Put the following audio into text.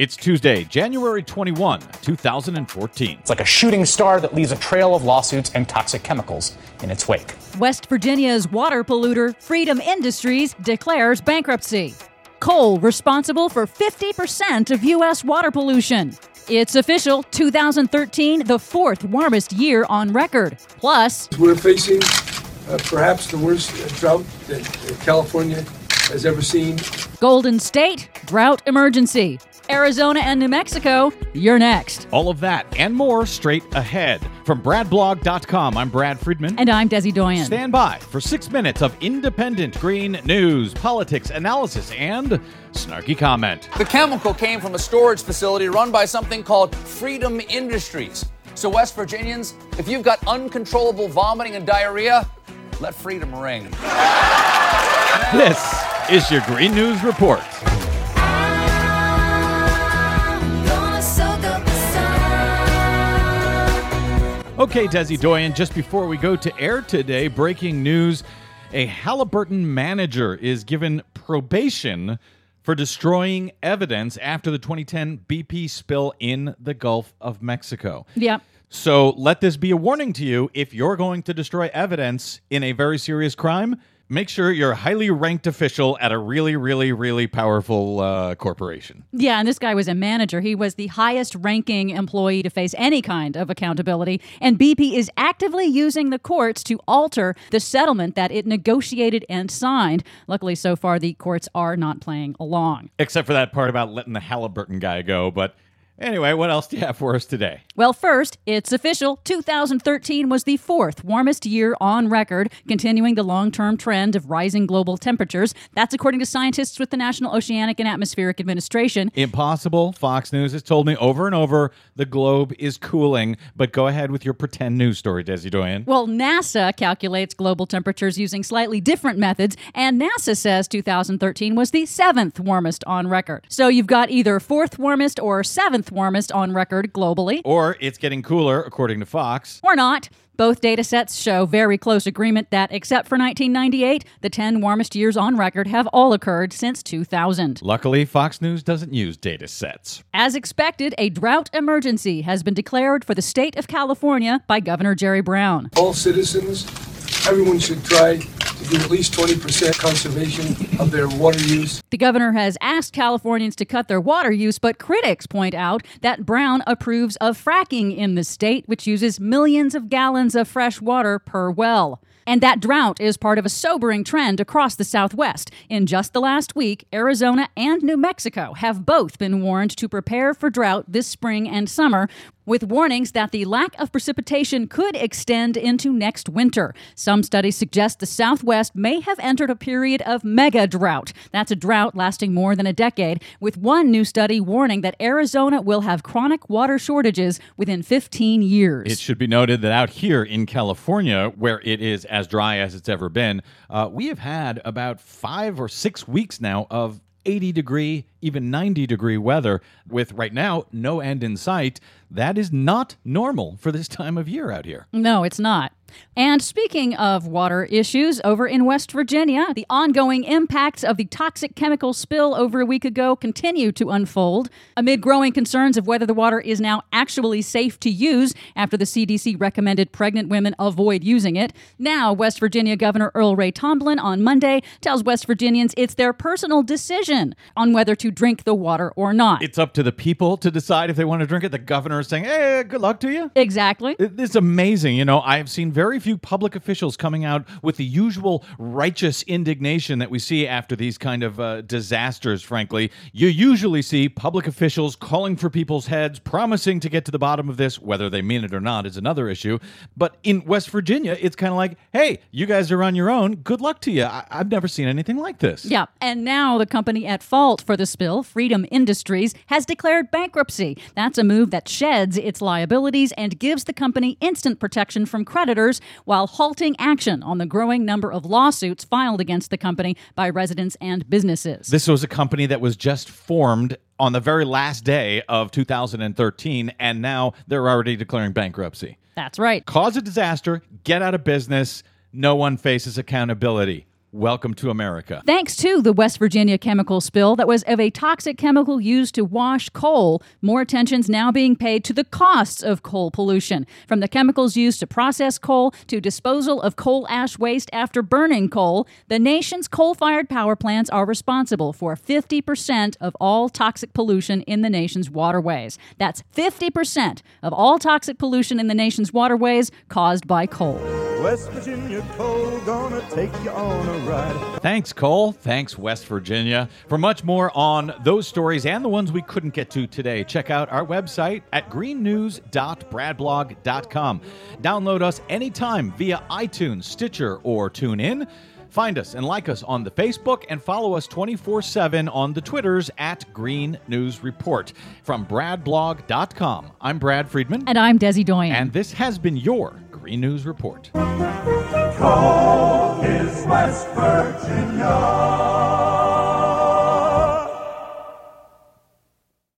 It's Tuesday, January 21, 2014. It's like a shooting star that leaves a trail of lawsuits and toxic chemicals in its wake. West Virginia's water polluter, Freedom Industries, declares bankruptcy. Coal responsible for 50% of U.S. water pollution. It's official 2013, the fourth warmest year on record. Plus, We're facing uh, perhaps the worst drought that uh, California has ever seen. Golden State, drought emergency. Arizona and New Mexico, you're next. All of that and more straight ahead. From BradBlog.com, I'm Brad Friedman. And I'm Desi Doyen. Stand by for six minutes of independent green news, politics, analysis, and snarky comment. The chemical came from a storage facility run by something called Freedom Industries. So, West Virginians, if you've got uncontrollable vomiting and diarrhea, let freedom ring. This is your Green News Report. Okay, Desi Doyen, just before we go to air today, breaking news a Halliburton manager is given probation for destroying evidence after the 2010 BP spill in the Gulf of Mexico. Yep. So let this be a warning to you if you're going to destroy evidence in a very serious crime. Make sure you're a highly ranked official at a really, really, really powerful uh, corporation. Yeah, and this guy was a manager. He was the highest ranking employee to face any kind of accountability. And BP is actively using the courts to alter the settlement that it negotiated and signed. Luckily, so far, the courts are not playing along. Except for that part about letting the Halliburton guy go. But anyway, what else do you have for us today? Well, first, it's official. 2013 was the fourth warmest year on record, continuing the long term trend of rising global temperatures. That's according to scientists with the National Oceanic and Atmospheric Administration. Impossible. Fox News has told me over and over the globe is cooling. But go ahead with your pretend news story, Desi Doyen. Well, NASA calculates global temperatures using slightly different methods, and NASA says 2013 was the seventh warmest on record. So you've got either fourth warmest or seventh warmest on record globally, Or it's getting cooler, according to Fox. or not. Both data sets show very close agreement that, except for 1998, the 10 warmest years on record have all occurred since 2000. Luckily, Fox News doesn't use data sets. As expected, a drought emergency has been declared for the state of California by Governor Jerry Brown. All citizens, everyone should try to do at least 20% conservation of their water use. The governor has asked Californians to cut their water use, but critics point out that Brown approves of fracking in the state, which uses millions of gallons of fresh water per well. And that drought is part of a sobering trend across the Southwest. In just the last week, Arizona and New Mexico have both been warned to prepare for drought this spring and summer, with warnings that the lack of precipitation could extend into next winter. Some studies suggest the Southwest may have entered a period of mega drought. That's a drought lasting more than a decade, with one new study warning that Arizona will have chronic water shortages within 15 years. It should be noted that out here in California, where it is as dry as it's ever been, uh, we have had about five or six weeks now of 80 degree, even 90 degree weather, with right now no end in sight. That is not normal for this time of year out here. No, it's not. And speaking of water issues, over in West Virginia, the ongoing impacts of the toxic chemical spill over a week ago continue to unfold amid growing concerns of whether the water is now actually safe to use after the CDC recommended pregnant women avoid using it. Now, West Virginia Governor Earl Ray Tomblin on Monday tells West Virginians it's their personal decision on whether to drink the water or not. It's up to the people to decide if they want to drink it. The governor is saying, hey, good luck to you. exactly. It's amazing. You know, I have seen very few public officials coming out with the usual righteous indignation that we see after these kind of uh, disasters, frankly. You usually see public officials calling for people's heads, promising to get to the bottom of this. Whether they mean it or not is another issue. But in West Virginia, it's kind of like, hey, you guys are on your own. Good luck to you. I- I've never seen anything like this. Yeah, and now the company at fault for the spill, Freedom Industries, has declared bankruptcy. That's a move that sheds its liabilities and gives the company instant protection from creditors while halting action on the growing number of lawsuits filed against the company by residents and businesses. This was a company that was just formed on the very last day of 2013, and now they're already declaring bankruptcy. That's right. Cause a disaster, get out of business, no one faces accountability. Welcome to America. Thanks to the West Virginia chemical spill that was of a toxic chemical used to wash coal, more attention's now being paid to the costs of coal pollution. From the chemicals used to process coal to disposal of coal ash waste after burning coal, the nation's coal fired power plants are responsible for 50% of all toxic pollution in the nation's waterways. That's 50% of all toxic pollution in the nation's waterways caused by coal. West Virginia coal gonna take you on a ride. Thanks, coal. Thanks, West Virginia. For much more on those stories and the ones we couldn't get to today, check out our website at greennews.bradblog.com. Download us anytime via iTunes, Stitcher, or TuneIn. Find us and like us on the Facebook and follow us 24 7 on the Twitters at Green News Report. From bradblog.com, I'm Brad Friedman. And I'm Desi Doyen. And this has been your Green News Report.